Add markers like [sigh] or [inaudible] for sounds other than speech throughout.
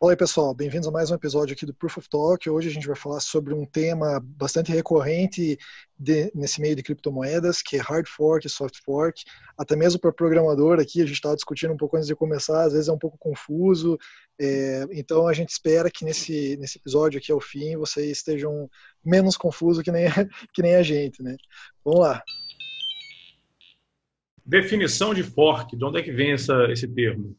Olá pessoal. Bem-vindos a mais um episódio aqui do Proof of Talk. Hoje a gente vai falar sobre um tema bastante recorrente de, nesse meio de criptomoedas, que é hard fork e soft fork. Até mesmo para programador aqui, a gente estava discutindo um pouco antes de começar, às vezes é um pouco confuso. É, então a gente espera que nesse, nesse episódio aqui ao fim vocês estejam menos confusos que nem, [laughs] que nem a gente, né? Vamos lá. Definição de fork, de onde é que vem essa, esse termo?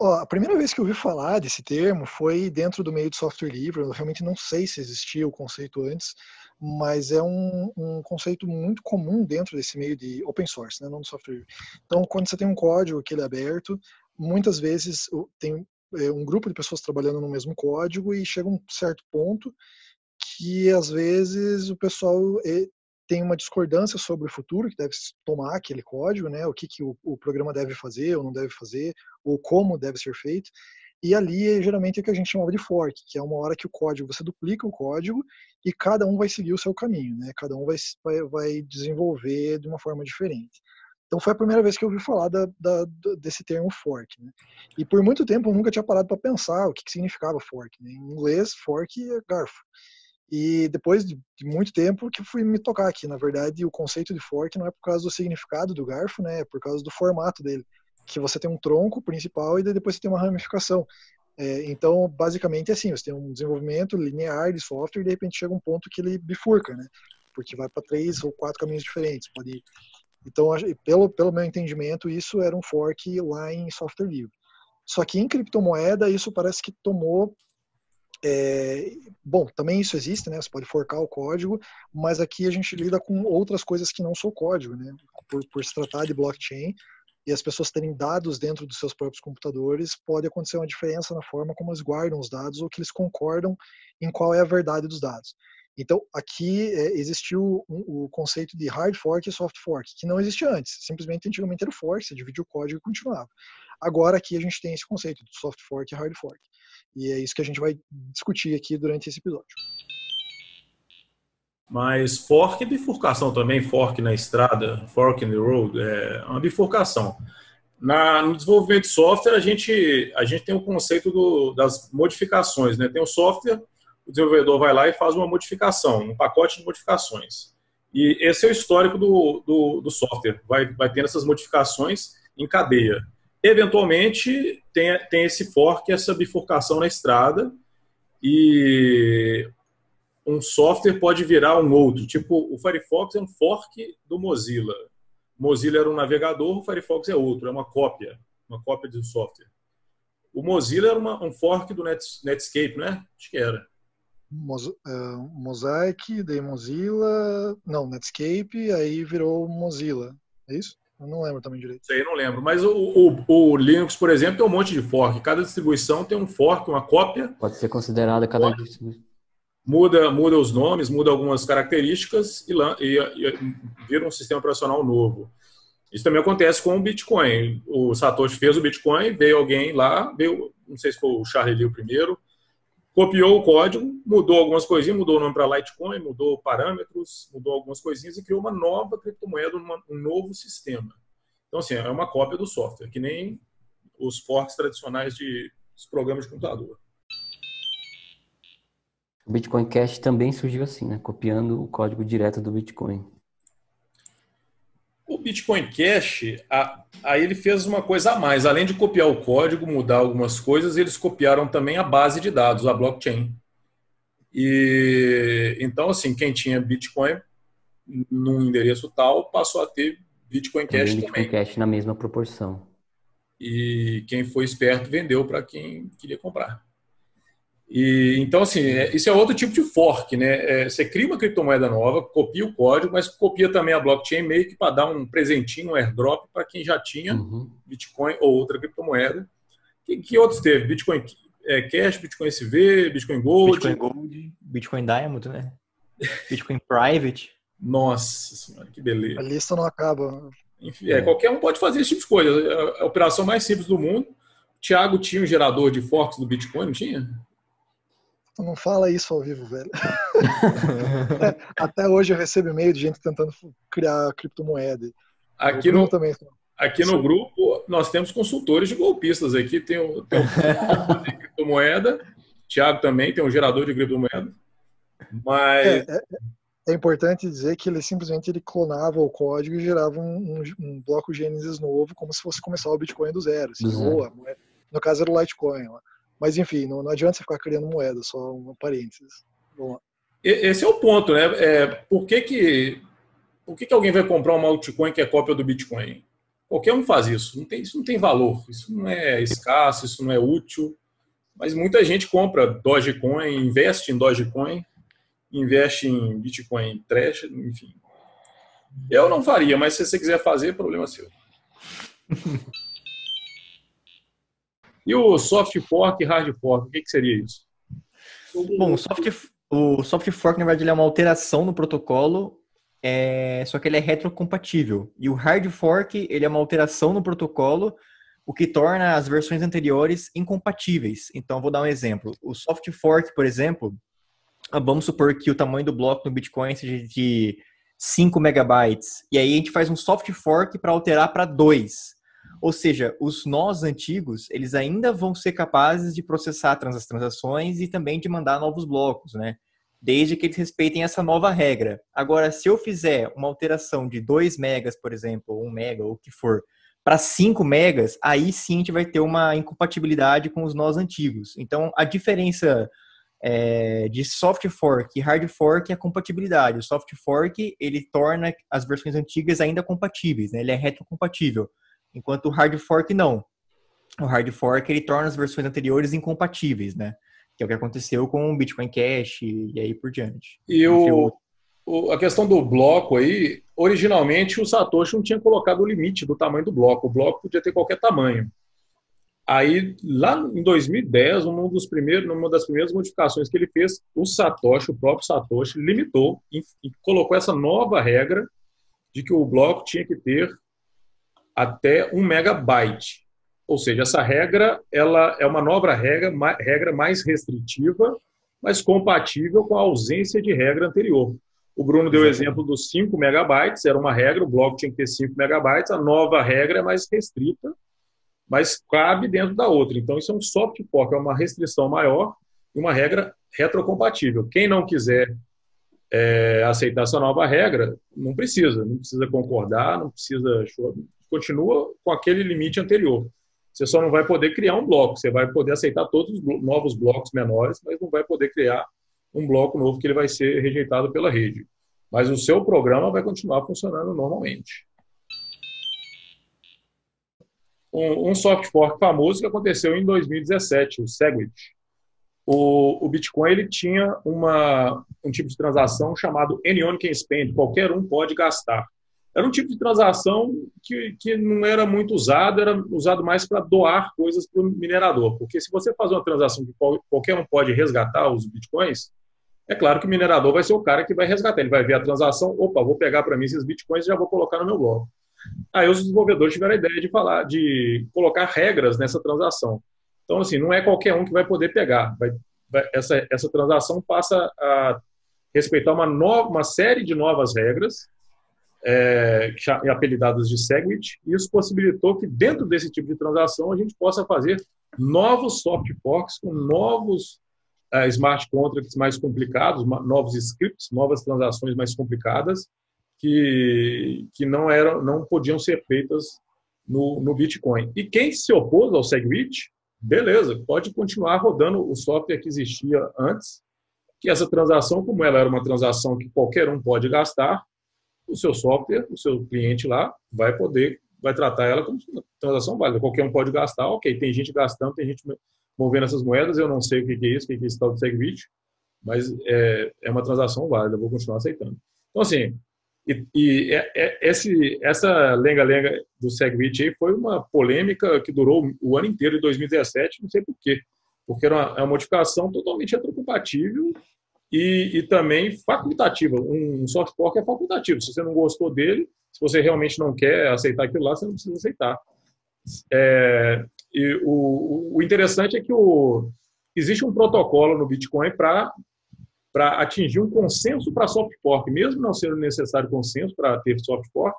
Ó, a primeira vez que eu ouvi falar desse termo foi dentro do meio de software livre. Eu realmente não sei se existia o conceito antes, mas é um, um conceito muito comum dentro desse meio de open source, né, não do software livre. Então, quando você tem um código que ele é aberto, muitas vezes tem é, um grupo de pessoas trabalhando no mesmo código e chega um certo ponto que às vezes o pessoal é, tem uma discordância sobre o futuro que deve tomar aquele código, né? O que, que o, o, programa deve fazer ou não deve fazer, ou como deve ser feito. E ali é geralmente é o que a gente chamava de fork, que é uma hora que o código você duplica o código e cada um vai seguir o seu caminho, né? Cada um vai, vai, vai desenvolver de uma forma diferente. Então foi a primeira vez que eu ouvi falar da, da, desse termo fork. Né? E por muito tempo eu nunca tinha parado para pensar o que, que significava fork. Né? Em inglês, fork é garfo. E depois de, muito tempo que fui me tocar aqui, na verdade, o conceito de fork não é por causa do significado do garfo, né? É por causa do formato dele, que você tem um tronco principal e depois você tem uma ramificação. É, então, basicamente é assim, você tem um desenvolvimento linear de software e de repente chega um ponto que ele bifurca, né? Porque vai para três ou quatro caminhos diferentes, pode ir. Então, pelo, pelo meu entendimento, isso era um fork lá em software livre. Só que em criptomoeda, isso parece que tomou é, bom, também isso existe, né? Você pode forcar o código, mas aqui a gente lida com outras coisas que não são código, né? Por, por se tratar de blockchain e as pessoas terem dados dentro dos seus próprios computadores, pode acontecer uma diferença na forma como eles guardam os dados ou que eles concordam em qual é a verdade dos dados. Então, aqui é, existiu o, o conceito de hard fork e soft fork, que não existia antes. Simplesmente, antigamente era fork, você dividia o código e continuava. Agora, aqui a gente tem esse conceito de soft fork e hard fork. E é isso que a gente vai discutir aqui durante esse episódio. Mas fork e bifurcação também, fork na estrada, fork in the road, é uma bifurcação. Na, no desenvolvimento de software, a gente, a gente tem o conceito do, das modificações. Né? Tem o software, o desenvolvedor vai lá e faz uma modificação, um pacote de modificações. E esse é o histórico do, do, do software. Vai, vai tendo essas modificações em cadeia. Eventualmente, tem, tem esse fork, essa bifurcação na estrada, e um software pode virar um outro. Tipo, o Firefox é um fork do Mozilla. O Mozilla era um navegador, o Firefox é outro, é uma cópia, uma cópia do software. O Mozilla era uma, um fork do Net, Netscape, né? Acho que era. uh, Mosaic, daí Mozilla, não, Netscape, aí virou Mozilla, é isso? Eu não lembro também direito. Isso aí não lembro. Mas o, o, o, Linux, por exemplo, tem um monte de fork. Cada distribuição tem um fork, uma cópia. Pode ser considerada cada distribuição. Muda, muda os nomes, muda algumas características e, e, e vira um sistema operacional novo. Isso também acontece com o Bitcoin. O Satoshi fez o Bitcoin, veio alguém lá, veio, não sei se foi o Charlie Lee o primeiro, copiou o código, mudou algumas coisinhas, mudou o nome para Litecoin, mudou parâmetros, mudou algumas coisinhas e criou uma nova criptomoeda, um novo sistema. Então, assim, é uma cópia do software, que nem os forks tradicionais de programas de computador. O Bitcoin Cash também surgiu assim, né? Copiando o código direto do Bitcoin. O Bitcoin Cash, aí ele fez uma coisa a mais. Além de copiar o código, mudar algumas coisas, eles copiaram também a base de dados, a blockchain. E então, assim, quem tinha Bitcoin num endereço tal passou a ter Bitcoin Cash também. Bitcoin Cash na mesma proporção. E quem foi esperto vendeu para quem queria comprar. E, então, assim, é, isso é outro tipo de fork, né? É, você cria uma criptomoeda nova, copia o código, mas copia também a blockchain meio que para dar um presentinho, um airdrop para quem já tinha uhum. Bitcoin ou outra criptomoeda. Que, que outros teve? Bitcoin é, Cash, Bitcoin SV, Bitcoin Gold. Bitcoin Gold, Bitcoin Diamond, né? [laughs] Bitcoin Private. Nossa senhora, que beleza. A lista não acaba. Enfim, é, qualquer um pode fazer esse tipo de coisa. É a operação mais simples do mundo. O Thiago tinha um gerador de forks do Bitcoin, não tinha? Não fala isso ao vivo, velho. até, [laughs] até, hoje eu recebo e-mail de gente tentando criar criptomoeda. Aqui no, também. Aqui no grupo, nós temos consultores de golpistas aqui. Tem o, tem o [laughs] de criptomoeda, Thiago também tem um gerador de criptomoeda. Mas. É, é, é, importante dizer que ele simplesmente ele clonava o código e gerava um, um, um bloco Gênesis novo, como se fosse começar o Bitcoin do zero. Assim, ou moeda, no caso era o Litecoin. Lá. Mas enfim, não, não adianta você ficar criando moeda, só um parênteses. Vamos lá. Esse é o ponto, né? É, por que, que, por que, que alguém vai comprar uma altcoin que é cópia do Bitcoin? Qualquer um faz isso. Não tem, isso não tem valor. Isso não é escasso, isso não é útil. Mas muita gente compra Dogecoin, investe em Dogecoin, investe em Bitcoin Trash, enfim. Eu não faria, mas se você quiser fazer, problema seu. [laughs] e o soft fork e hard fork, o que, que seria isso? Bom, o soft, o soft fork, na verdade, é uma alteração no protocolo, é, só que ele é retrocompatível. E o hard fork, ele é uma alteração no protocolo, o que torna as versões anteriores incompatíveis. Então, vou dar um exemplo. O soft fork, por exemplo, ah, vamos supor que o tamanho do bloco no Bitcoin seja de 5 megabytes, e aí a gente faz um soft fork para alterar para 2. Ou seja, os nós antigos, eles ainda vão ser capazes de processar as transações e também de mandar novos blocos, né? Desde que eles respeitem essa nova regra. Agora, se eu fizer uma alteração de 2 megas, por exemplo, ou 1 mega, ou o que for, para 5 megas, aí sim a gente vai ter uma incompatibilidade com os nós antigos. Então, a diferença é, de soft fork e hard fork é a compatibilidade. O soft fork, ele torna as versões antigas ainda compatíveis, né? ele é retrocompatível enquanto o hard fork não. O hard fork ele torna as versões anteriores incompatíveis, né? Que é o que aconteceu com o Bitcoin Cash e, aí por diante. E o, o, a questão do bloco aí, originalmente o Satoshi não tinha colocado o limite do tamanho do bloco. O bloco podia ter qualquer tamanho. Aí, lá em 2010, um dos primeiros, uma das primeiras modificações que ele fez, o Satoshi, o próprio Satoshi, limitou e colocou essa nova regra de que o bloco tinha que ter até um megabyte. Ou seja, essa regra ela é uma nova regra, regra mais restritiva, mas compatível com a ausência de regra anterior. O Bruno deu o exemplo dos 5 megabytes, era uma regra, o bloco tinha que ter 5 megabytes, a nova regra é mais restrita, mas cabe dentro da outra. Então, isso é um soft fork, é uma restrição maior e uma regra retrocompatível. Quem não quiser é, aceitar essa nova regra, não precisa, não precisa concordar, não precisa continua com aquele limite anterior. Você só não vai poder criar um bloco, você vai poder aceitar todos os novos blocos menores, mas não vai poder criar um bloco novo que ele vai ser rejeitado pela rede. Mas o seu programa vai continuar funcionando normalmente. Um, um soft fork famoso que aconteceu em 2017, o Segwit. O, o, Bitcoin ele tinha uma, um tipo de transação chamado Anyone Can Spend, qualquer um pode gastar era um tipo de transação que, que não era muito usado, era usado mais para doar coisas para o minerador. Porque se você fazer uma transação que qualquer um pode resgatar os bitcoins, é claro que o minerador vai ser o cara que vai resgatar. Ele vai ver a transação, opa, vou pegar para mim esses bitcoins e já vou colocar no meu bloco. Aí os desenvolvedores tiveram a ideia de falar, de colocar regras nessa transação. Então, assim, não é qualquer um que vai poder pegar. Vai, vai, essa, essa transação passa a respeitar uma, nova, uma série de novas regras é, apelidadas de Segwit, isso possibilitou que dentro desse tipo de transação a gente possa fazer novos soft forks com novos é, smart contracts mais complicados, novos scripts, novas transações mais complicadas que, que não eram, não podiam ser feitas no, no Bitcoin. E quem se opôs ao Segwit, beleza, pode continuar rodando o software que existia antes, que essa transação, como ela era uma transação que qualquer um pode gastar, o seu software, o seu cliente lá, vai poder, vai tratar ela como transação válida. Qualquer um pode gastar, ok, tem gente gastando, tem gente movendo essas moedas, eu não sei o que é isso, o que é esse tal de SegWit, mas é, é uma transação válida, eu vou continuar aceitando. Então, assim, e, e é, é, esse, essa lenga-lenga do SegWit aí foi uma polêmica que durou o ano inteiro de 2017, não sei por quê. Porque era uma, é uma modificação totalmente retrocompatível e, e também facultativa. Um soft fork é facultativo. Se você não gostou dele, se você realmente não quer aceitar aquilo lá, você não precisa aceitar. É, e o, o, interessante é que o, existe um protocolo no Bitcoin para atingir um consenso para soft fork, mesmo não sendo necessário consenso para ter soft fork,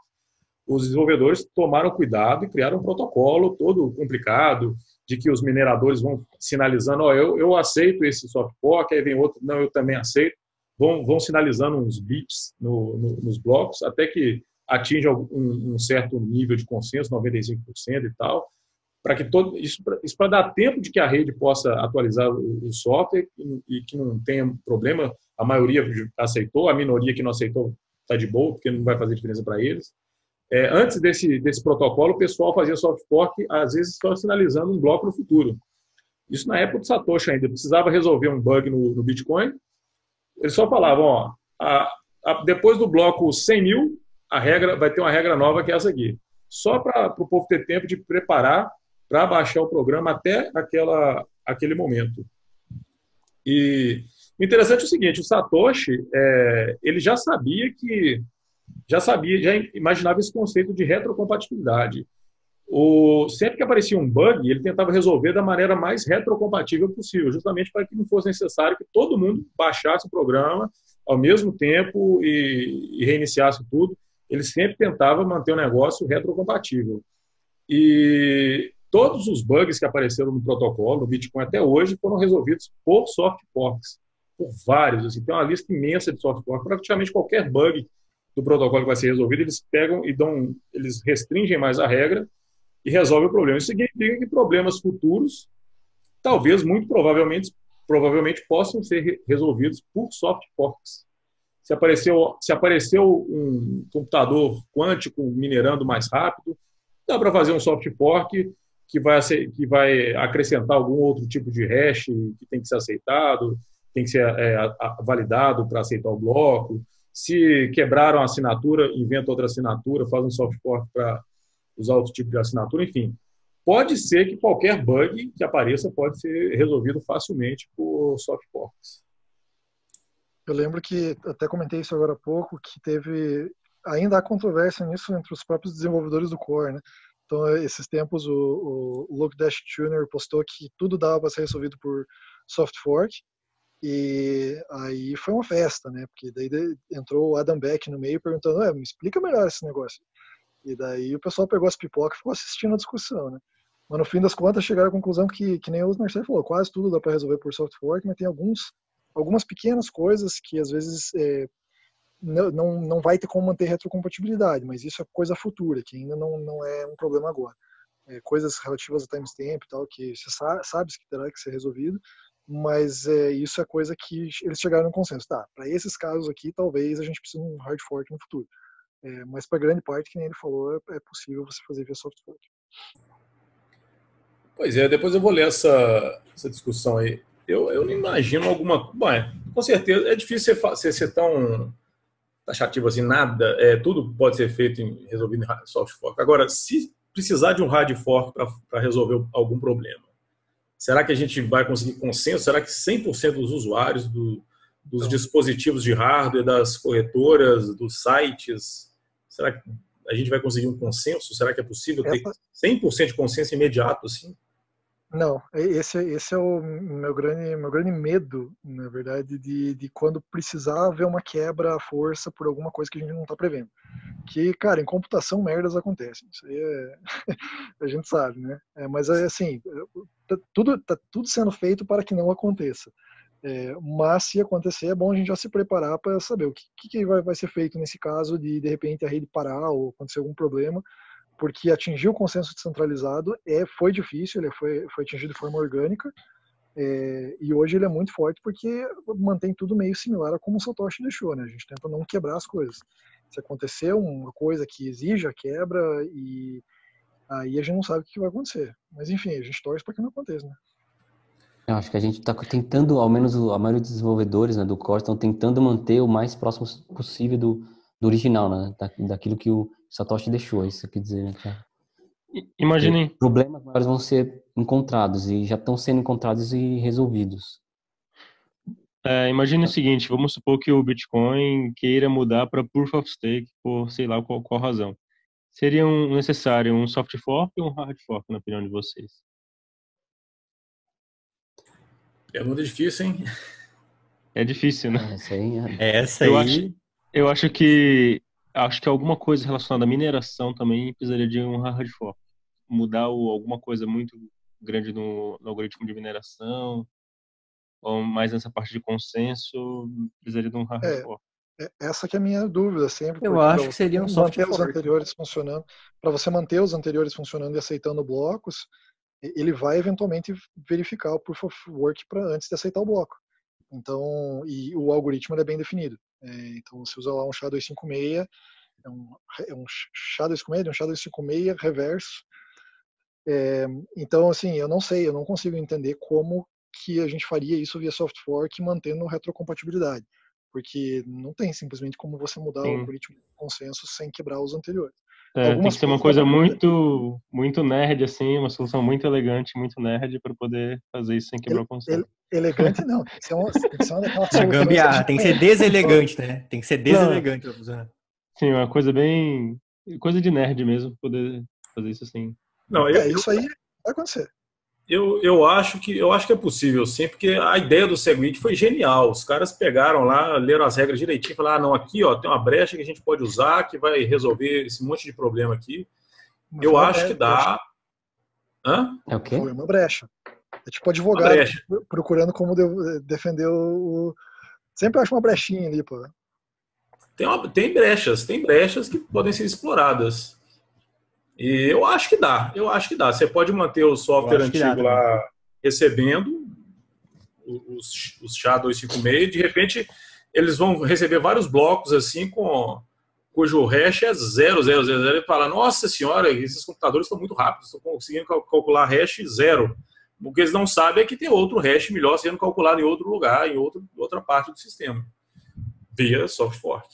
os desenvolvedores tomaram cuidado e criaram um protocolo todo complicado, de que os mineradores vão sinalizando, ó, oh, eu, eu aceito esse soft fork, aí vem outro, não, eu também aceito, vão, vão sinalizando uns bits no, no, nos blocos, até que atinja um, um, certo nível de consenso, 95% e tal, para que todo isso, isso para dar tempo de que a rede possa atualizar o, o software e, e, que não tenha problema, a maioria aceitou, a minoria que não aceitou está de boa, porque não vai fazer diferença para eles. É, antes desse, desse protocolo, o pessoal fazia soft fork, às vezes só sinalizando um bloco no futuro. Isso na época do Satoshi ainda. Precisava resolver um bug no, no Bitcoin. Eles só falavam, ó, a, a, depois do bloco 100 mil, a regra vai ter uma regra nova que é essa aqui. Só para o povo ter tempo de preparar para baixar o programa até aquela, aquele momento. E interessante é o seguinte, o Satoshi, é, ele já sabia que já sabia, já imaginava esse conceito de retrocompatibilidade. O, sempre que aparecia um bug, ele tentava resolver da maneira mais retrocompatível possível, justamente para que não fosse necessário que todo mundo baixasse o programa ao mesmo tempo e, e reiniciasse tudo. Ele sempre tentava manter o negócio retrocompatível. E todos os bugs que apareceram no protocolo, no Bitcoin até hoje, foram resolvidos por soft por vários. Assim, tem uma lista imensa de soft. Praticamente qualquer bug do protocolo que vai ser resolvido, eles pegam e dão, eles restringem mais a regra e resolvem o problema. Isso significa que problemas futuros, talvez, muito provavelmente, provavelmente possam ser resolvidos por soft forks. Se apareceu, se apareceu um computador quântico minerando mais rápido, dá para fazer um soft fork que vai, que vai acrescentar algum outro tipo de hash que tem que ser aceitado, tem que ser é, validado para aceitar o bloco se quebraram a assinatura, inventa outra assinatura, faz um soft fork para usar outro tipo de assinatura, enfim. Pode ser que qualquer bug que apareça pode ser resolvido facilmente por soft forks. Eu lembro que até comentei isso agora há pouco, que teve ainda há controvérsia nisso entre os próprios desenvolvedores do core, né? Então, esses tempos, o, o Dash Jr. postou que tudo dava para ser resolvido por soft fork, e aí foi uma festa, né? Porque daí entrou o Adam Beck no meio perguntando, me explica melhor esse negócio. E daí o pessoal pegou as pipocas e ficou assistindo a discussão, né? Mas no fim das contas chegaram à conclusão que, que nem o Narcés falou, quase tudo dá para resolver por soft fork, mas tem alguns, algumas pequenas coisas que às vezes é, não, não, não vai ter como manter retrocompatibilidade, mas isso é coisa futura, que ainda não, não é um problema agora. É, coisas relativas a timestamp e tal, que você sabe que terá que ser resolvido, mas é, isso é coisa que eles chegaram no consenso. Tá, para esses casos aqui, talvez a gente precise de um hard fork no futuro. É, mas para grande parte, que nem ele falou, é, é, possível você fazer via soft fork. Pois é, depois eu vou ler essa, essa discussão aí. Eu, eu não imagino alguma. Bom, é, com certeza, é difícil ser, ser tão taxativo assim, nada. É, tudo pode ser feito em resolvido em soft fork. Agora, se precisar de um hard fork para resolver algum problema, Será que a gente vai conseguir consenso? Será que 100% dos usuários do, dos Não. dispositivos de hardware, das corretoras, dos sites, será que a gente vai conseguir um consenso? Será que é possível ter 100% de consenso imediato assim? Não, esse, esse é o meu grande, meu grande medo, na verdade, de, de quando precisar haver uma quebra à força por alguma coisa que a gente não está prevendo. Que, cara, em computação merdas acontecem. Isso aí é, [laughs] a gente sabe, né? É, mas, é assim, tá tudo, tá tudo sendo feito para que não aconteça. É, mas se acontecer, é bom a gente já se preparar para saber o que, que vai, vai ser feito nesse caso de, de repente, a rede parar ou acontecer algum problema porque atingir o consenso descentralizado é, foi difícil, ele foi, foi atingido de forma orgânica, é, e hoje ele é muito forte porque mantém tudo meio similar a como o Satoshi deixou, né? A gente tenta não quebrar as coisas. Se acontecer uma coisa que exija quebra, e aí a gente não sabe o que vai acontecer. Mas enfim, a gente torce para que não aconteça, né? Eu acho que a gente está tentando, ao menos a maioria dos desenvolvedores né, do Core estão tentando manter o mais próximo possível do, do original, né? Da, daquilo que o Satoshi deixou, é isso quer dizer, né, cara? Imaginem. Problemas maiores vão ser encontrados e já estão sendo encontrados e resolvidos. É, imagine o seguinte, vamos supor que o Bitcoin queira mudar para Proof of Stake por sei lá qual, qual razão. Seria um, necessário um soft fork ou um hard fork, na opinião de vocês? Pergunta difícil, hein? É difícil, né? Essa aí, é. Essa eu aí... Acho, eu acho que acho que alguma coisa relacionada à mineração também precisaria de um hard fork. Mudar o, alguma coisa muito grande no, no, algoritmo de mineração, ou mais nessa parte de consenso, precisaria de um hard É. fork. É- Essa que é a minha dúvida sempre. Eu acho que seria um soft manter os fork. anteriores funcionando, para você manter os anteriores funcionando e aceitando blocos, ele vai eventualmente verificar o proof of work para antes de aceitar o bloco. Então, e o algoritmo ele é bem definido. É, então, você usa lá um SHA-256, é um, é um SHA-256, um SHA-256 reverso. É, então, assim, eu não sei, eu não consigo entender como que a gente faria isso via soft fork mantendo retrocompatibilidade. Porque não tem simplesmente como você mudar Sim. o algoritmo de consenso sem quebrar os anteriores. É, tem que ser uma coisa muito, muito nerd, assim, uma solução muito elegante, muito nerd, para poder fazer isso sem quebrar o conceito. Elegante não, tem que ser uma, tem que ser uma daquelas soluções gambiarra, tem que ser deselegante, né? Tem que ser deselegante funcionar. Sim, uma coisa bem. coisa de nerd mesmo, poder fazer isso assim. Não, eu, É, isso aí vai acontecer. Eu, eu acho que eu acho que é possível, sim, porque a ideia do Segwit foi genial. Os caras pegaram lá, leram as regras direitinho, e falaram: ah, não, aqui ó, tem uma brecha que a gente pode usar que vai resolver esse monte de problema aqui. Mas Eu acho que dá. Hã? É o quê? Foi uma brecha. É tipo advogado procurando como de- defender o. Sempre acha uma brechinha ali, pô. Tem, uma- tem brechas, tem brechas que podem ser exploradas. E eu acho que dá, eu acho que dá. Você pode manter o software antigo lá recebendo os, os SHA-256, de repente eles vão receber vários blocos assim com cujo hash é 0000 e fala, nossa senhora, esses computadores estão muito rápidos, estão conseguindo cal- calcular hash zero. O que eles não sabem é que tem outro hash melhor sendo calculado em outro lugar, em outro, outra parte do sistema, via soft fork.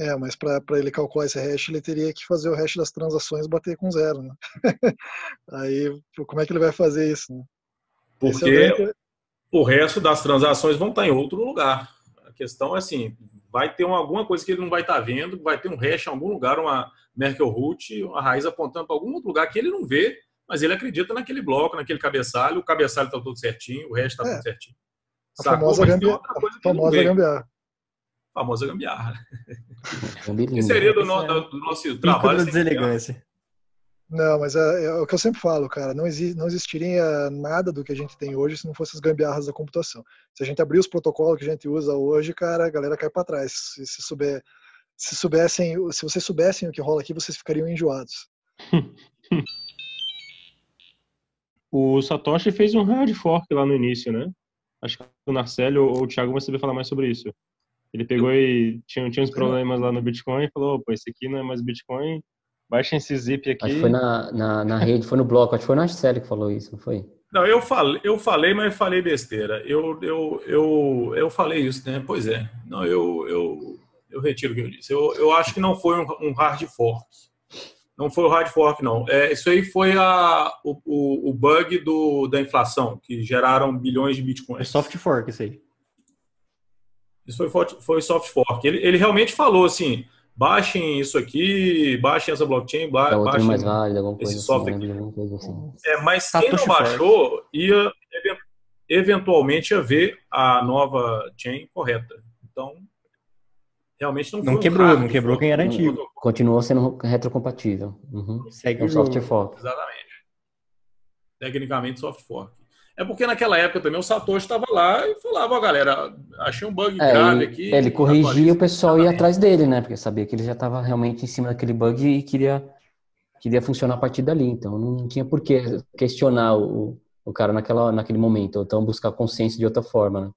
É, mas para ele calcular esse hash, ele teria que fazer o hash das transações bater com zero, né? [laughs] Aí, como é que ele vai fazer isso, né? Esse é o Porque grande- o resto das transações vão estar em outro lugar. A questão é assim, vai ter uma, alguma coisa que ele não vai estar vendo, vai ter um hash em algum lugar, uma Merkle root, uma raiz apontando para algum outro lugar que ele não vê, mas ele acredita naquele bloco, naquele cabeçalho, o cabeçalho está tudo certinho, o resto está É. tudo certinho. a Sacou? famosa, a famosa gambiarra. famosa gambiarra. Gambiarra. Que seria do, Isso no- é do nosso trabalho gambiarra. deselegância. Não, mas é, é o que eu sempre falo, cara. Não, exi não existiria nada do que a gente tem hoje se não fosse as gambiarras da computação. Se a gente abrir os protocolos que a gente usa hoje, cara, a galera cai para trás. Se, se souber, se soubessem, se vocês soubessem o que rola aqui, vocês ficariam enjoados. [laughs] O Satoshi fez um hard fork lá no início, né? Acho que o Narcélio ou o Thiago vão saber falar mais sobre isso. Ele pegou e tinha, tinha uns problemas lá no Bitcoin e falou, pô, esse aqui não é mais Bitcoin, baixa esse zip aqui. Acho que foi na, na, na rede, foi no bloco, acho que foi na Arcélio que falou isso, não foi? Não, eu falei, eu falei, mas falei besteira. Eu, eu, eu, eu falei isso, né? Pois é. Não, eu, eu, eu retiro o que eu disse. Eu, eu acho que não foi um, um hard fork. Não foi o hard fork, não. É, isso aí foi a, o, o, o bug do, da inflação, que geraram bilhões de É bitcoins. soft fork isso aí. Isso foi, foi soft fork. Ele, ele realmente falou assim: baixem isso aqui, baixem essa blockchain, ba baixem. mais válida, alguma esse coisa assim, software de alguma coisa assim. É, mas quem não baixou ia even- eventualmente ia ver a nova chain correta. Então, realmente não foi Não quebrou, não quebrou quem era antigo. Continuou sendo retrocompatível. Uhum. Segue É um o soft fork. Exatamente. Tecnicamente, soft fork. É porque naquela época também o Satoshi estava lá e falava, ó, galera, achei um bug É, grave e- aqui. ele corrigia atualiza o pessoal ia atrás dele, né? Porque sabia que ele já estava realmente em cima daquele bug e queria, queria funcionar a partir dali. Então não tinha por que questionar o, o cara naquela, naquele momento, ou então buscar consenso de outra forma, né?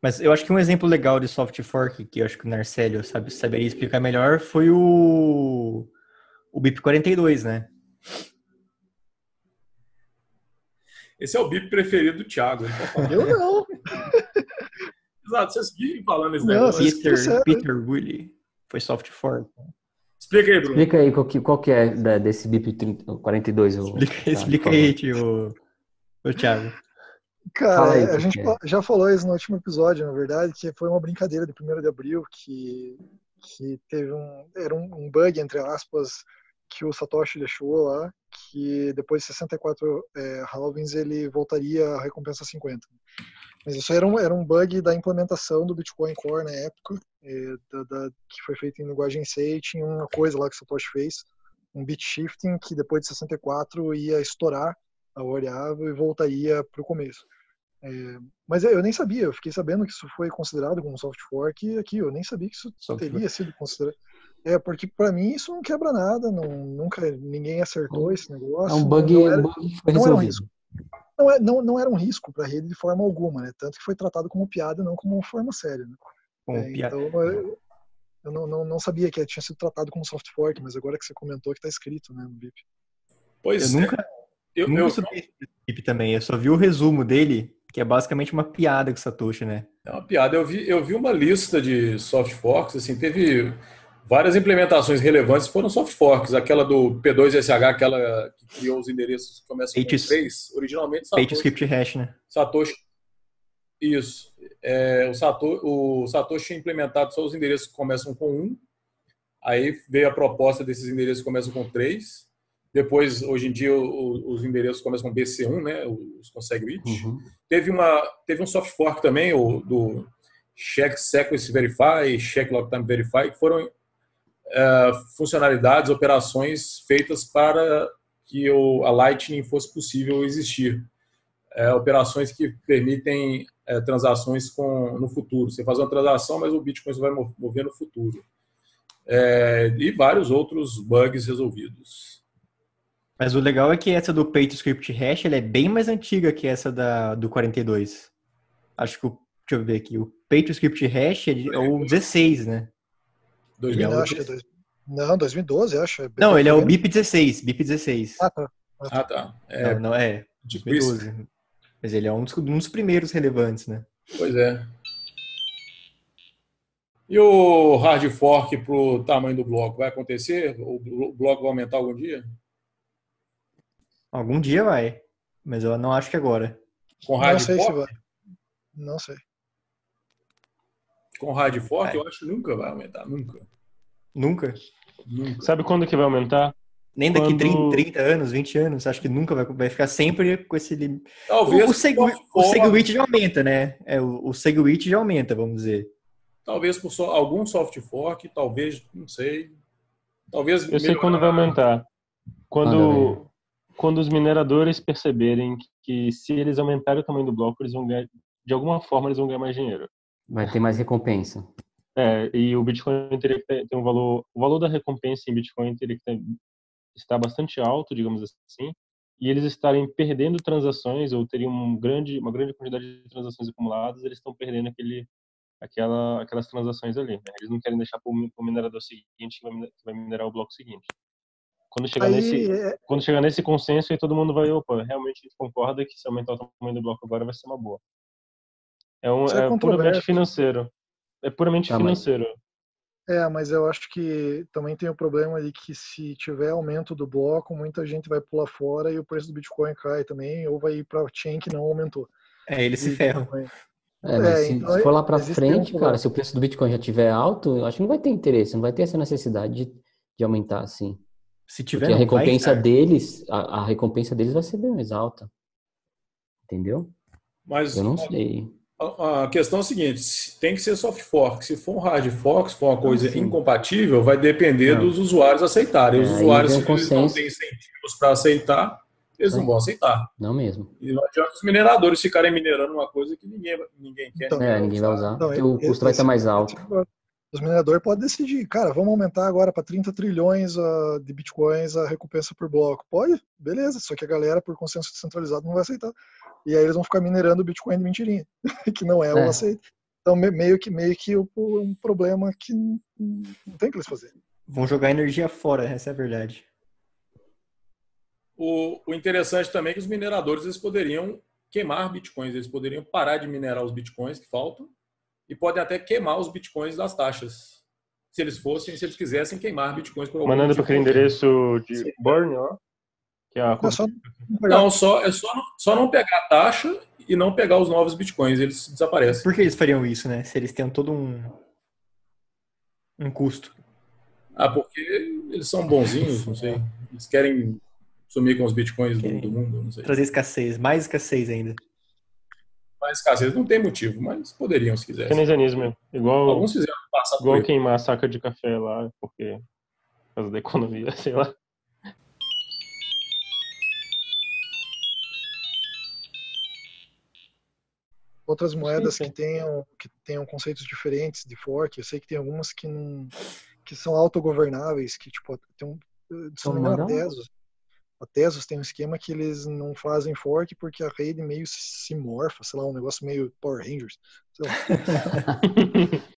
Mas eu acho que um exemplo legal de soft fork, que eu acho que o Narcélio sabe, saberia explicar melhor, foi o, o BIP42, né? Esse é o BIP preferido do Thiago. falar. Eu não. [laughs] Exato, vocês vivem falando esse Não, negócio. Peter? Peter Willy. Foi soft fork. Explica aí, Bruno. Explica aí qual que, qual que é da- desse BIP 30, 42. o- Explica, tá, explica aí, tio, o Thiago. Cara, aí, a gente fa- já falou isso no último episódio, na verdade, que foi uma brincadeira de 1 de abril, que, que teve um. Era um, um bug, entre aspas, que o Satoshi deixou lá, que depois de 64 é, halvings ele voltaria a recompensa 50. Mas isso era um, era um bug da implementação do Bitcoin Core na época, é, da, da, que foi feita em linguagem C, tinha uma coisa lá que o Satoshi fez, um bit shifting que depois de 64 ia estourar a variável e voltaria para o começo. É, mas eu nem sabia, eu fiquei sabendo que isso foi considerado como soft fork aqui, eu nem sabia que isso soft teria fork. sido considerado. É, porque para mim isso não quebra nada, não, nunca ninguém acertou esse negócio. É um bug, não era, um bug que foi não. Era um risco. Não, é, não, não era um risco para a rede de forma alguma, né? Tanto que foi tratado como piada, não como forma séria. Né? É, então, eu, eu não, não, não, sabia que tinha sido tratado como soft fork, mas agora que você comentou que está escrito né, no BIP. Pois eu é. nunca, eu, nunca eu, estudei esse BIP também, eu só vi o resumo dele que é basicamente uma piada com Satoshi, né? É uma piada. Eu vi, eu vi uma lista de soft forks, assim, teve várias implementações relevantes foram soft forks. Aquela do P2SH, aquela que criou os endereços que começam com 3, originalmente Satoshi. Hash, né? Satoshi. Isso. É, o, Satoshi, o Satoshi tinha implementado só os endereços que começam com 1. Aí veio a proposta desses endereços que começam com 3. Depois, hoje em dia, os endereços começam com BC1, né? Os com SegWit. Uhum. Teve, uma, teve um soft fork também, o, do Check Sequence Verify, Check Log Time Verify, que foram funcionalidades, operações feitas para que o, a Lightning fosse possível existir. Uh, operações que permitem uh, transações com, no futuro. Você faz uma transação, mas o Bitcoin vai mover no futuro. e vários outros bugs resolvidos. Mas o legal é que essa do PageScript Hash ela é bem mais antiga que essa da, do 42. Acho que o, deixa eu ver aqui, o PageScript Hash é, é o 16, né? 2000, é acho que é dois... Não, 2012, acho. É não, ele é o BIP 16, BIP 16. Ah, tá. Ah, tá. É, não, não é. 2012. Mas ele é um dos, um dos primeiros relevantes, né? Pois é. E o hard fork para o tamanho do bloco vai acontecer? O bloco vai aumentar algum dia? Algum dia vai, mas eu não acho que agora. Com hard não sei fork? Se vai. Não sei. Com hard fork, é. eu acho que nunca vai aumentar, nunca. Nunca? Nunca. Sabe quando que vai aumentar? Nem daqui quando... 30, 30 anos, 20 anos, acho que nunca vai, vai ficar sempre com esse limite. Talvez. O, o, Segwit, o Segwit já aumenta, né? É, o, o Segwit já aumenta, vamos dizer. Talvez por so, algum soft fork, talvez, não sei. Talvez. Eu sei quando vai aumentar. Quando, quando os mineradores perceberem que se eles aumentarem o tamanho do bloco, eles vão ganhar, de alguma forma, eles vão ganhar mais dinheiro. Vai ter mais recompensa. É, e o Bitcoin teria que ter, ter um valor, o valor da recompensa em Bitcoin teria que estar bastante alto, digamos assim, e eles estarem perdendo transações ou teriam um grande, uma grande quantidade de transações acumuladas, eles estão perdendo aquele, aquela, aquelas transações ali. Né? Eles não querem deixar para o minerador seguinte que vai minerar o bloco seguinte. Quando chegar, aí, nesse, é... quando chegar nesse consenso, aí todo mundo vai, opa, realmente a gente concorda que se aumentar o tamanho do bloco agora vai ser uma boa. É, um, é, é puramente financeiro. É puramente tá, financeiro. Mas... É, mas eu acho que também tem o problema de que se tiver aumento do bloco, muita gente vai pular fora e o preço do Bitcoin cai também, ou vai ir para chain que não aumentou. É, ele se ferra. É, mas é, se, então, se, for lá para frente, um cara, se o preço do Bitcoin já tiver alto, eu acho que não vai ter interesse, não vai ter essa necessidade de, de aumentar assim. Se tiver, Porque a recompensa vai, deles, a, a, recompensa deles vai ser bem mais alta. Entendeu? Mas eu não sei. A, questão é a seguinte: tem que ser soft fork. Se for um hard fork, se for uma coisa ah, incompatível, vai depender não. dos usuários aceitarem. Os é, usuários, se eles não têm incentivos para aceitar, eles não vão aceitar. Não mesmo. E não adianta os mineradores ficarem minerando uma coisa que ninguém, ninguém quer. Então, é, ninguém vai usar. Então, o custo vai estar mais alto os mineradores podem decidir, cara, vamos aumentar agora para 30 trilhões uh, de bitcoins a recompensa por bloco. Pode? Beleza, só que a galera, por consenso descentralizado, não vai aceitar. E aí eles vão ficar minerando o bitcoin de mentirinha, [laughs] que não é, é. o aceito. Então, meio que, meio que um problema que não tem o que eles fazerem. Vão jogar energia fora, essa é a verdade. O, o interessante também é que os mineradores eles poderiam queimar bitcoins, eles poderiam parar de minerar os bitcoins que faltam e podem até queimar os bitcoins das taxas. Se eles fossem, se eles quisessem queimar bitcoins por algum Mandando para aquele endereço de Sim. Burn, ó. Que é a... não, só não, só, é só, não, só não pegar a taxa e não pegar os novos bitcoins, eles desaparecem. Por que eles fariam isso, né? Se eles têm todo um, um custo. Ah, porque eles são bonzinhos, não sei. Eles querem sumir com os bitcoins do, do, mundo, não sei. Trazer escassez, mais escassez ainda mais escassez. Não tem motivo, mas poderiam se quisessem. Keynesianismo, igual. Alguns fizeram no passa Igual queimar a saca de café lá, porque por causa da economia, [laughs] sei lá. Outras moedas sim. que tenham, que tenham conceitos diferentes de fork, eu sei que tem algumas que não, que são autogovernáveis, que tipo, tem um, se não me engano, a? Tesos, a Tesos tem um esquema que eles não fazem fork porque a rede meio se morfa, sei lá, um negócio meio Power Rangers. sei lá. [laughs]